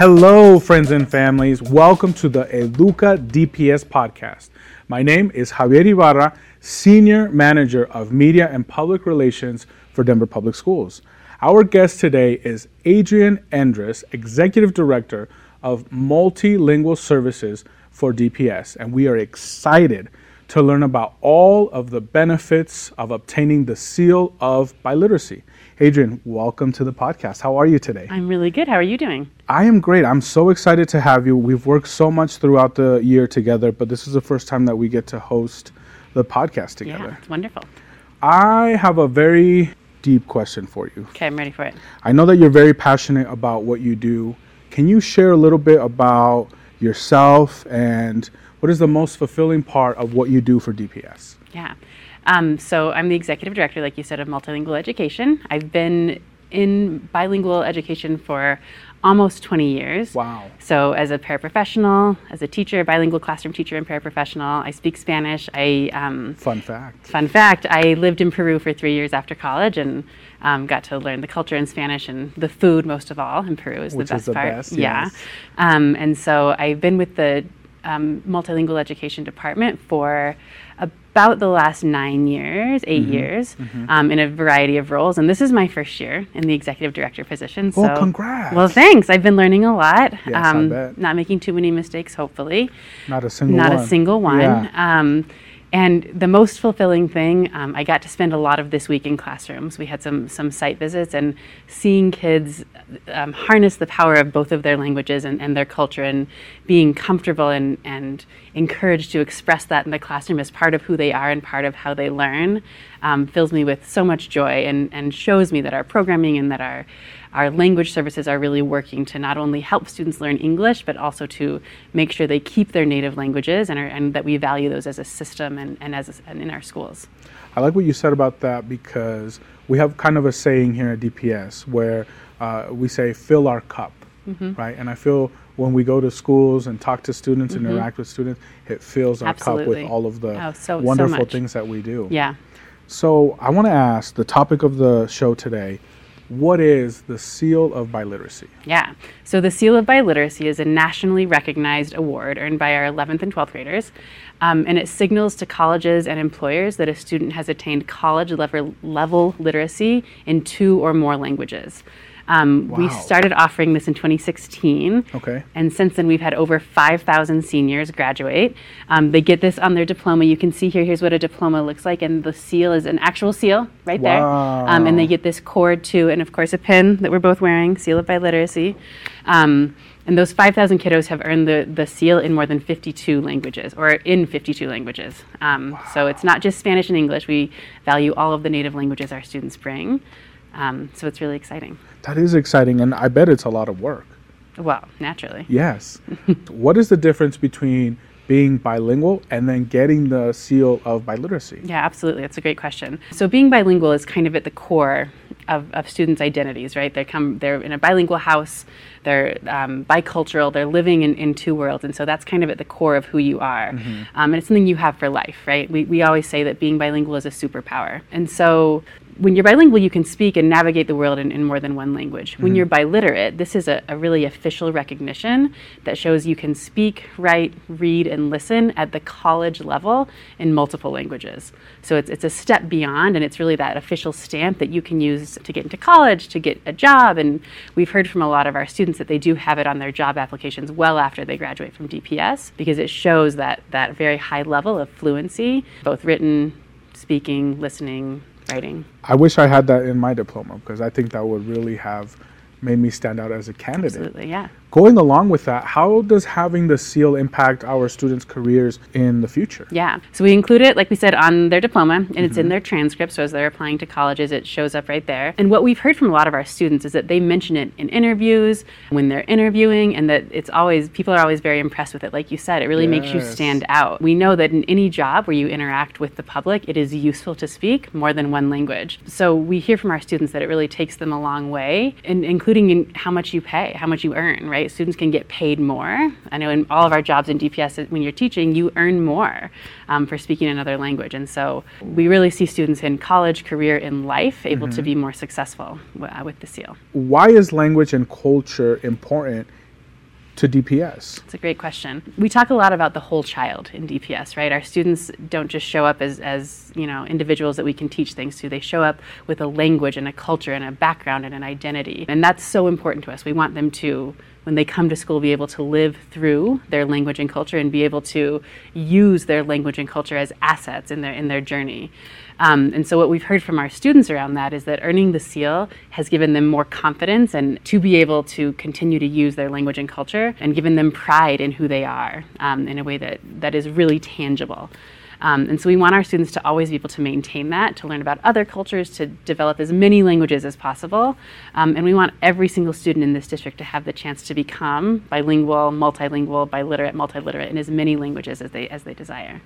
Hello, friends and families. Welcome to the Educa DPS podcast. My name is Javier Ibarra, Senior Manager of Media and Public Relations for Denver Public Schools. Our guest today is Adrienne Endres, Executive Director of Multilingual Services for DPS, and we are excited to learn about all of the benefits of obtaining the seal of biliteracy. Adrienne, welcome to the podcast. How are you today? I'm really good. How are you doing? I am great. I'm so excited to have you. We've worked so much throughout the year together, but this is the first time that we get to host the podcast together. Yeah, it's wonderful. I have a very deep question for you. Okay, I'm ready for it. I know that you're very passionate about what you do. Can you share a little bit about yourself and what is the most fulfilling part of what you do for DPS? Yeah. Um, so I'm the executive director, like you said, of multilingual education. I've been in bilingual education for almost 20 years. Wow. So as a paraprofessional, as a teacher, bilingual classroom teacher and paraprofessional, I speak Spanish. I um, fun fact. Fun fact: I lived in Peru for three years after college and um, got to learn the culture in Spanish and the food most of all in Peru is Which the best is the part. best, yeah. yes. Um, and so I've been with the um, multilingual education department for about the last nine years, 8 Mm-hmm. years, Um, in a variety of roles. And this is my first year in the executive director position. Well, so, congrats. Well, thanks. I've been learning a lot. Yes, bet. Not making too many mistakes, hopefully. Not a single one. Not one. a single one. Yeah. Um, and the most fulfilling thing, um, I got to spend a lot of this week in classrooms. We had some some site visits and seeing kids um, harness the power of both of their languages and, and their culture and being comfortable and, and encouraged to express that in the classroom as part of who they are and part of how they learn um, fills me with so much joy and, and shows me that our programming and that our our language services are really working to not only help students learn English, but also to make sure they keep their native languages and, are, and that we value those as a system and, and as a, and in our schools. I like what you said about that because we have kind of a saying here at DPS where uh, we say fill our cup, Mm-hmm. right? And I feel when we go to schools and talk to students and interact with students, it fills our cup Mm-hmm. With all of the Oh, so- so wonderful much. things that we do. Yeah. So I want to ask the topic of the show today what is the seal of biliteracy? Yeah. So the Seal of Biliteracy is a nationally recognized award earned by our 11th and 12th graders. Um, and it signals to colleges and employers that a student has attained college level, level literacy in two or more languages. Um, We started offering this in 2016. Okay. And since then, we've had over 5,000 seniors graduate. Um, they get this on their diploma. You can see here, here's what a diploma looks like. And the seal is an actual seal right there. Um, and they get this cord too, and of course, a pin that we're both wearing, Seal of Biliteracy. Um, and those 5,000 kiddos have earned the, the seal in more than 52 languages, or in 52 languages. Um, So it's not just Spanish and English. We value all of the native languages our students bring. Um, so it's really exciting. That is exciting, and I bet it's a lot of work. Well, naturally. Yes. what is the difference between being bilingual and then getting the seal of biliteracy? Yeah, absolutely. That's a great question. So being bilingual is kind of at the core of, of students' identities, right? They come, they're in a bilingual house, they're um, bicultural, they're living in, in two worlds, and so that's kind of at the core of who you are. Um, and it's something you have for life, right? We, we always say that being bilingual is a superpower. And so when you're bilingual, you can speak and navigate the world in, in more than one language. When mm-hmm. you're biliterate, this is a, a really official recognition that shows you can speak, write, read, and listen at the college level in multiple languages. So it's, it's a step beyond, and it's really that official stamp that you can use to get into college, to get a job. And we've heard from a lot of our students that they do have it on their job applications well after they graduate from DPS because it shows that, that very high level of fluency, both written, speaking, listening, writing. I wish I had that in my diploma because I think that would really have made me stand out as a candidate. Absolutely, yeah. Going along with that, how does having the seal impact our students' careers in the future? Yeah. So we include it, like we said, on their diploma, and it's in mm-hmm. their transcript. So as they're applying to colleges, it shows up right there. And what we've heard from a lot of our students is that they mention it in interviews, when they're interviewing, and that it's always, people are always very impressed with it. Like you said, it really makes you stand out. We know that in any job where you interact with the public, it is useful to speak more than one language. So we hear from our students that it really takes them a long way, in, including in how much you pay, how much you earn, right? Students can get paid more. I know in all of our jobs in DPS, when you're teaching, you earn more um, for speaking another language. And so we really see students in college, career, in life able to be more successful uh, with the SEAL. Why is language and culture important to DPS? It's a great question. We talk a lot about the whole child in DPS, right? Our students don't just show up as, as you know individuals that we can teach things to. They show up with a language and a culture and a background and an identity, and that's so important to us. We want them to when they come to school be able to live through their language and culture and be able to use their language and culture as assets in their in their journey. Um, and so what we've heard from our students around that is that earning the seal has given them more confidence and to be able to continue to use their language and culture and given them pride in who they are um, in a way that, that is really tangible. Um, and so we want our students to always be able to maintain that, to learn about other cultures, to develop as many languages as possible. Um, and we want every single student in this district to have the chance to become bilingual, multilingual, biliterate, multiliterate in as many languages as they, as they desire.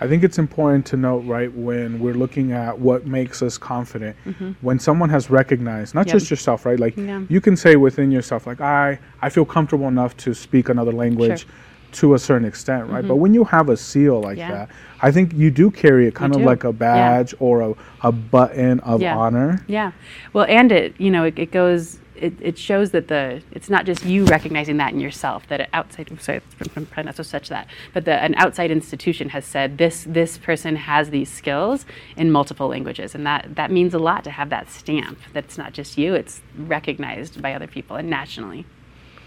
I think it's important to note, right, when we're looking at what makes us confident, mm-hmm. when someone has recognized, not yep. just yourself, right? Like yeah. you can say within yourself, like I, I feel comfortable enough to speak another language. Sure. To a certain extent, right? Mm-hmm. But when you have a seal like yeah. that, I think you do carry it kind you of do. like a badge yeah. or a, a button of honor. Yeah. Well, and it, you know, it, it goes it, it shows that the it's not just you recognizing that in yourself that an outside sorry I'm probably not so such that but the, an outside institution has said this this person has these skills in multiple languages and that that means a lot to have that stamp that's not just you it's recognized by other people and nationally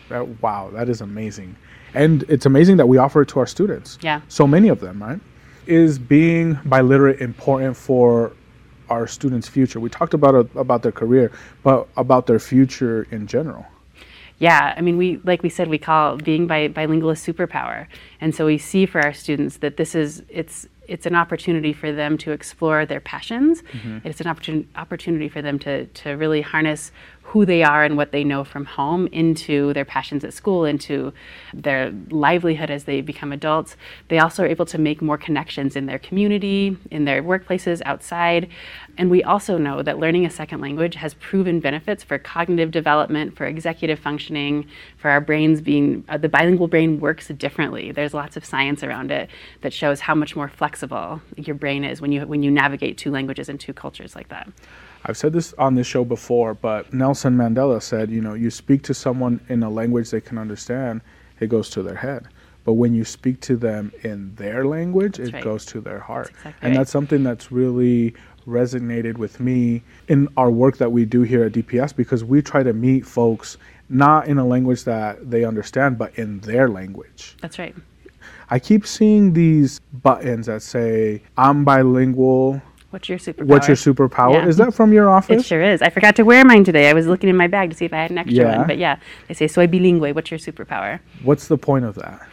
that, wow that is amazing and it's amazing that we offer it to our students yeah so many of them right is being biliterate important for our students' future? We talked about uh, about their career, but about their future in general. Yeah, I mean, we like we said, we call being bi- bilingual a superpower, and so we see for our students that this is it's it's an opportunity for them to explore their passions. Mm-hmm. It's an opportun- opportunity for them to to really harness who they are and what they know from home into their passions at school, into their livelihood as they become adults. They also are able to make more connections in their community, in their workplaces, outside. And we also know that learning a second language has proven benefits for cognitive development, for executive functioning, for our brains being, uh, the bilingual brain works differently. There's lots of science around it that shows how much more flexible your brain is when you, when you navigate two languages and two cultures like that. I've said this on this show before, but Nelson Mandela said, you know, you speak to someone in a language they can understand, it goes to their head. But when you speak to them in their language, that's it right. goes to their heart. That's exactly and right. that's something that's really resonated with me in our work that we do here at DPS because we try to meet folks not in a language that they understand, but in their language. That's right. I keep seeing these buttons that say, I'm bilingual, What's your superpower? What's your superpower? Yeah. Is that from your office? It sure is. I forgot to wear mine today. I was looking in my bag to see if I had an extra yeah. one. But yeah, they say soy bilingüe. What's your superpower? What's the point of that?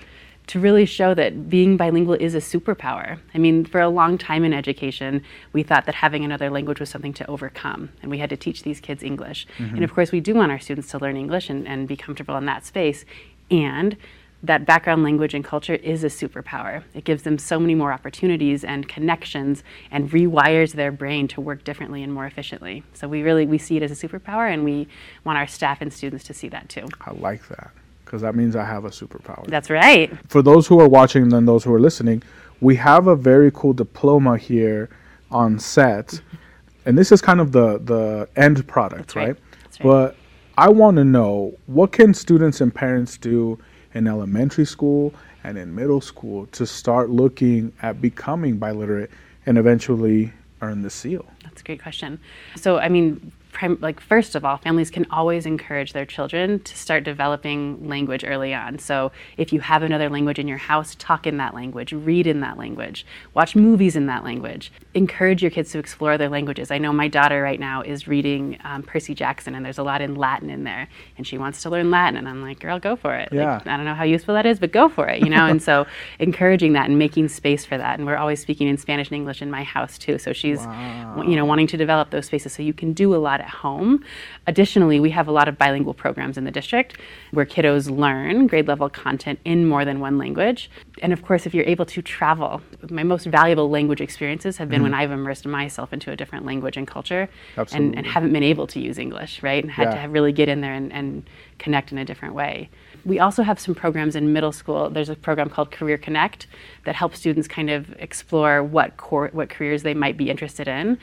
To really show that being bilingual is a superpower. I mean, for a long time in education, we thought that having another language was something to overcome, and we had to teach these kids English. Mm-hmm. And of course, we do want our students to learn English and, and be comfortable in that space. And that background language and culture is a superpower. It gives them so many more opportunities and connections and rewires their brain to work differently and more efficiently. So we really we see it as a superpower and we want our staff and students to see that too. I like that because that means I have a superpower. That's right. For those who are watching and those who are listening, we have a very cool diploma here on set. and this is kind of the the end product, right? right? right? But I want to know what can students and parents do in elementary school and in middle school to start looking at becoming biliterate and eventually earn the seal? That's a great question. So, I mean, prim- like first of all, families can always encourage their children to start developing language early on. So if you have another language in your house, talk in that language, read in that language, watch movies in that language. Encourage your kids to explore their languages. I know my daughter right now is reading um, Percy Jackson, and there's a lot in Latin in there, and she wants to learn Latin, and I'm like, girl, go for it. Yeah. Like, I don't know how useful that is, but go for it, you know. and so encouraging that and making space for that, and we're always speaking in Spanish and English in my house too. So she's, wow. you know, wanting to develop those spaces so you can do a lot at home. Additionally, we have a lot of bilingual programs in the district where kiddos learn grade level content in more than one language. And of course, if you're able to travel, my most valuable language experiences have been mm-hmm. when I've immersed myself into a different language and culture and, and, haven't been able to use English, right? And had yeah. to really get in there and, and connect in a different way. We also have some programs in middle school. There's a program called Career Connect that helps students kind of explore what core, what careers they might be interested in,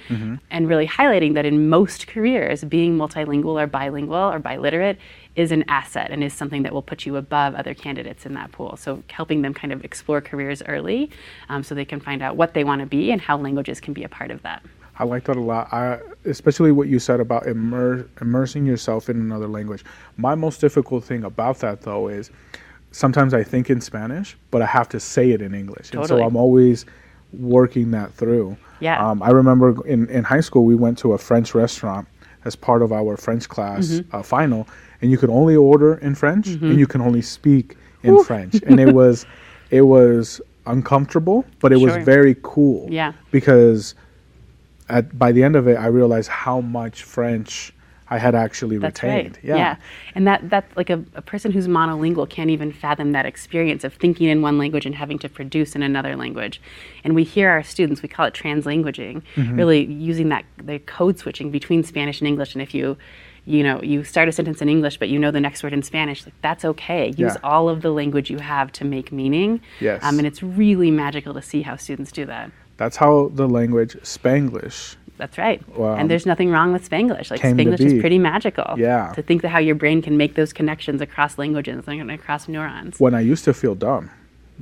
and really highlighting that in most careers, being multilingual or bilingual or biliterate is an asset and is something that will put you above other candidates in that pool. So helping them kind of explore careers early, um, so they can find out what they want to be and how languages can be a part of that. I like that a lot. I, especially what you said about immer, immersing yourself in another language. My most difficult thing about that, though, is sometimes I think in Spanish, but I have to say it in English, and so I'm always working that through. Yeah. Um, I remember in, in high school we went to a French restaurant as part of our French class Mm-hmm. uh, final, and you could only order in French and you can only speak in French, and it was it was uncomfortable, but it Sure. was very cool. Yeah. Because at by the end of it, I realized how much French I had actually That's retained. right. Yeah. And that that's like a, a person who's monolingual can't even fathom that experience of thinking in one language and having to produce in another language. And we hear our students, we call it translanguaging, Mm-hmm. really using that the code switching between Spanish and English. And if you you know, you start a sentence in English, but you know the next word in Spanish. Like that's okay. Use Yeah. all of the language you have to make meaning. Yes. Um, and it's really magical to see how students do that. That's how the language Spanglish. That's right. Wow. And there's nothing wrong with Spanglish. Like Spanglish is pretty magical. Yeah. To think that how your brain can make those connections across languages and across neurons. When I used to feel dumb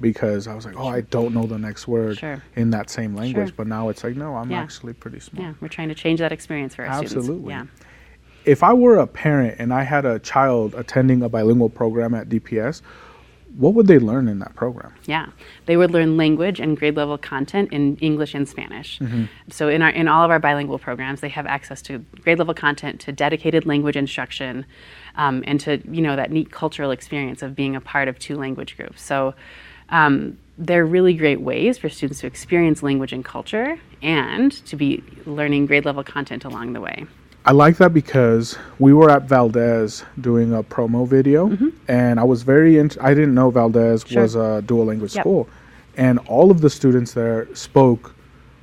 because I was like, oh, I don't know the next word Sure. in that same language, Sure. but now it's like, no, I'm Yeah. actually pretty smart. Yeah, we're trying to change that experience for our students. Absolutely. Yeah. If I were a parent and I had a child attending a bilingual program at DPS, what would they learn in that program? Yeah, they would learn language and grade level content in English and Spanish. So in our in all of our bilingual programs, they have access to grade level content, to dedicated language instruction, um, and to you know that neat cultural experience of being a part of two language groups. So um, they're really great ways for students to experience language and culture, and to be learning grade level content along the way. I like that because we were at Valdez doing a promo video, and I was very. Int- I didn't know Valdez Mm-hmm. Sure. was a dual language Yep. school, and all of the students there spoke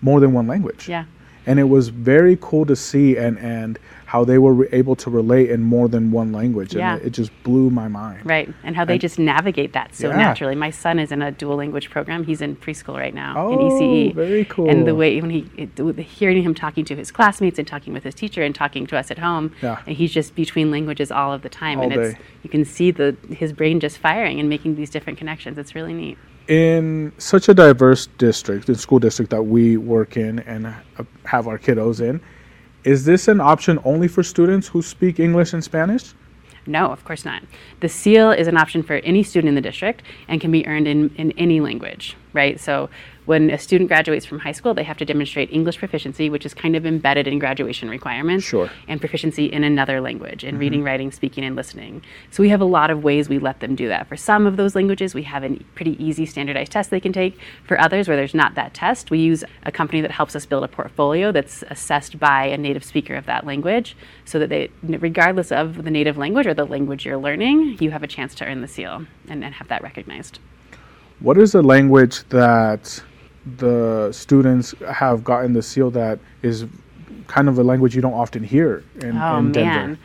more than one language. Yeah. and it was very cool to see and and how they were re- able to relate in more than one language and it it just blew my mind. Right, and how they just navigate that so Yeah. naturally. My son is in a dual language program. He's in preschool right now in Oh, ECE. very cool. And the way when he it, hearing him talking to his classmates and talking with his teacher and talking to us at home, Yeah. and he's just between languages all of the time, All and it's day. you can see the his brain just firing and making these different connections. It's really neat. in such a diverse district, the school district that we work in and have our kiddos in, is this an option only for students who speak English and Spanish? No, of course not. The seal is an option for any student in the district and can be earned in, in any language, right? So when a student graduates from high school, they have to demonstrate English proficiency, which is kind of embedded in graduation requirements, Sure. and proficiency in another language, in mm-hmm. reading, writing, speaking, and listening. So we have a lot of ways we let them do that. For some of those languages, we have a pretty easy standardized test they can take. For others, where there's not that test, we use a company that helps us build a portfolio that's assessed by a native speaker of that language, so that they, regardless of the native language or the language you're learning, you have a chance to earn the seal and, and have that recognized. What is a language that the students have gotten the seal that is kind of a language you don't often hear in, Oh in Denver? man.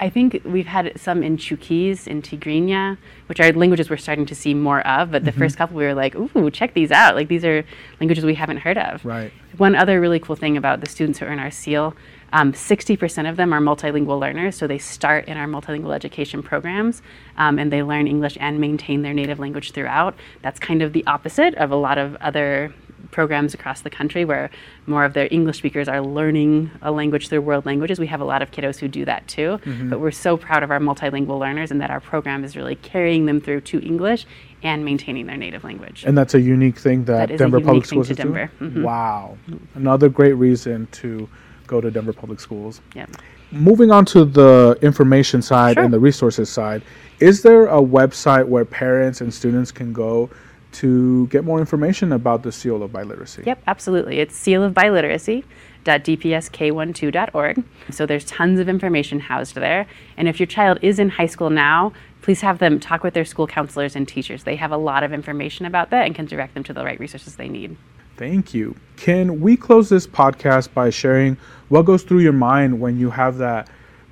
I think we've had some in Chuukese, in Tigrinya, which are languages we're starting to see more of. But the Mm-hmm. first couple, we were like, "Ooh, check these out! Like these are languages we haven't heard of." Right. One other really cool thing about the students who earn our seal, um, 60% of them are multilingual learners. So they start in our multilingual education programs, um, and they learn English and maintain their native language throughout. That's kind of the opposite of a lot of other programs across the country where more of their English speakers are learning a language through world languages. We have a lot of kiddos who do that too. Mm-hmm. But we're so proud of our multilingual learners and that our program is really carrying them through to English and maintaining their native language. And that's a unique thing that, That Denver Public Schools to is doing. Denver. Mhm. Wow, another great reason to go to Denver Public Schools. yeah. Moving on to the information side Sure. and the resources side, is there a website where parents and students can go to get more information about the seal of biliteracy? Yep, absolutely. It's seal of biliteracy.dpsk12.org. So there's tons of information housed there. And if your child is in high school now, please have them talk with their school counselors and teachers. They have a lot of information about that and can direct them to the right resources they need. Thank you. Can we close this podcast by sharing what goes through your mind when you have that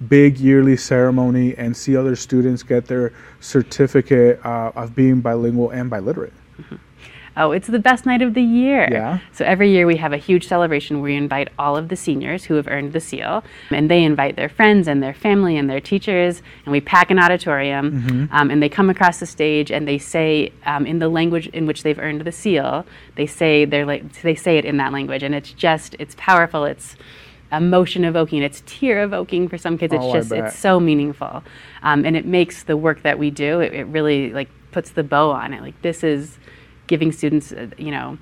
big yearly ceremony and see other students get their certificate uh, of being bilingual and biliterate? Mm-hmm. Oh, it's the best night of the year. Yeah. So every year we have a huge celebration where we invite all of the seniors who have earned the seal, and they invite their friends and their family and their teachers, and we pack an auditorium, mm-hmm. um, and they come across the stage and they say um, in the language in which they've earned the seal, they say they're like they say it in that language, and it's just it's powerful. It's emotion evoking. It's tear evoking for some kids. It's oh, just it's so meaningful, um, and it makes the work that we do. It, it really like puts the bow on it. Like this is giving students, uh, you know,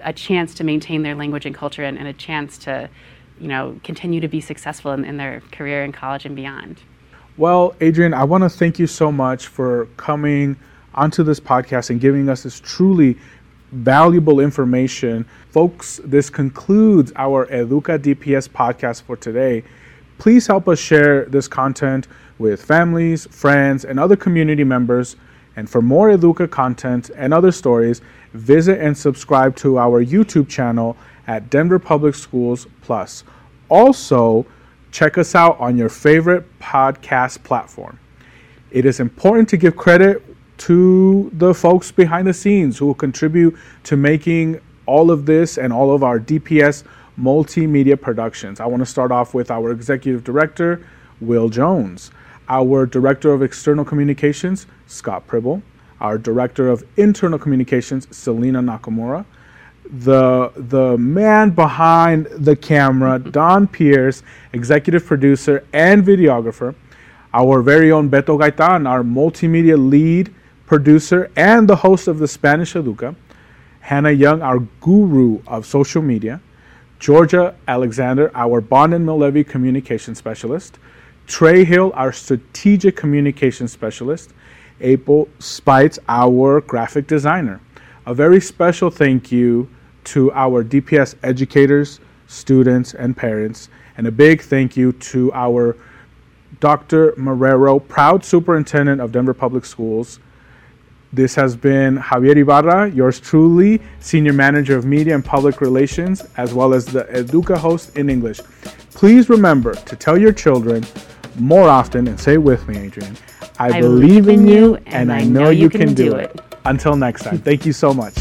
a chance to maintain their language and culture and, and a chance to, you know, continue to be successful in, in their career in college and beyond. Well, Adrienne, I want to thank you so much for coming onto this podcast and giving us this truly valuable information. Folks, this concludes our Educa DPS podcast for today. Please help us share this content with families, friends, and other community members and for more Educa content and other stories, visit and subscribe to our YouTube channel at Denver Public Schools Plus. Also, check us out on your favorite podcast platform. It is important to give credit to the folks behind the scenes who will contribute to making all of this and all of our DPS multimedia productions. I want to start off with our executive director, Will Jones our Director of External Communications, Scott Pribble, our Director of Internal Communications, Selena Nakamura, the the man behind the camera, mm-hmm. Don Pierce, executive producer and videographer, our very own Beto Gaitan, our multimedia lead producer and the host of the Spanish Educa, Hannah Young, our guru of social media, Georgia Alexander, our Bond and Mill communication specialist, Trey Hill, our strategic communication specialist, April Spites, our graphic designer. A very special thank you to our DPS educators, students, and parents, and a big thank you to our Dr. Marrero, proud superintendent of Denver Public Schools. This has been Javier Ibarra, yours truly, Senior Manager of Media and Public Relations, as well as the Educa host in English. Please remember to tell your children more often and say it with me, Adrienne. I, I believe, believe in you and, and I know, know you can, can do it. it. Until next time, thank you so much.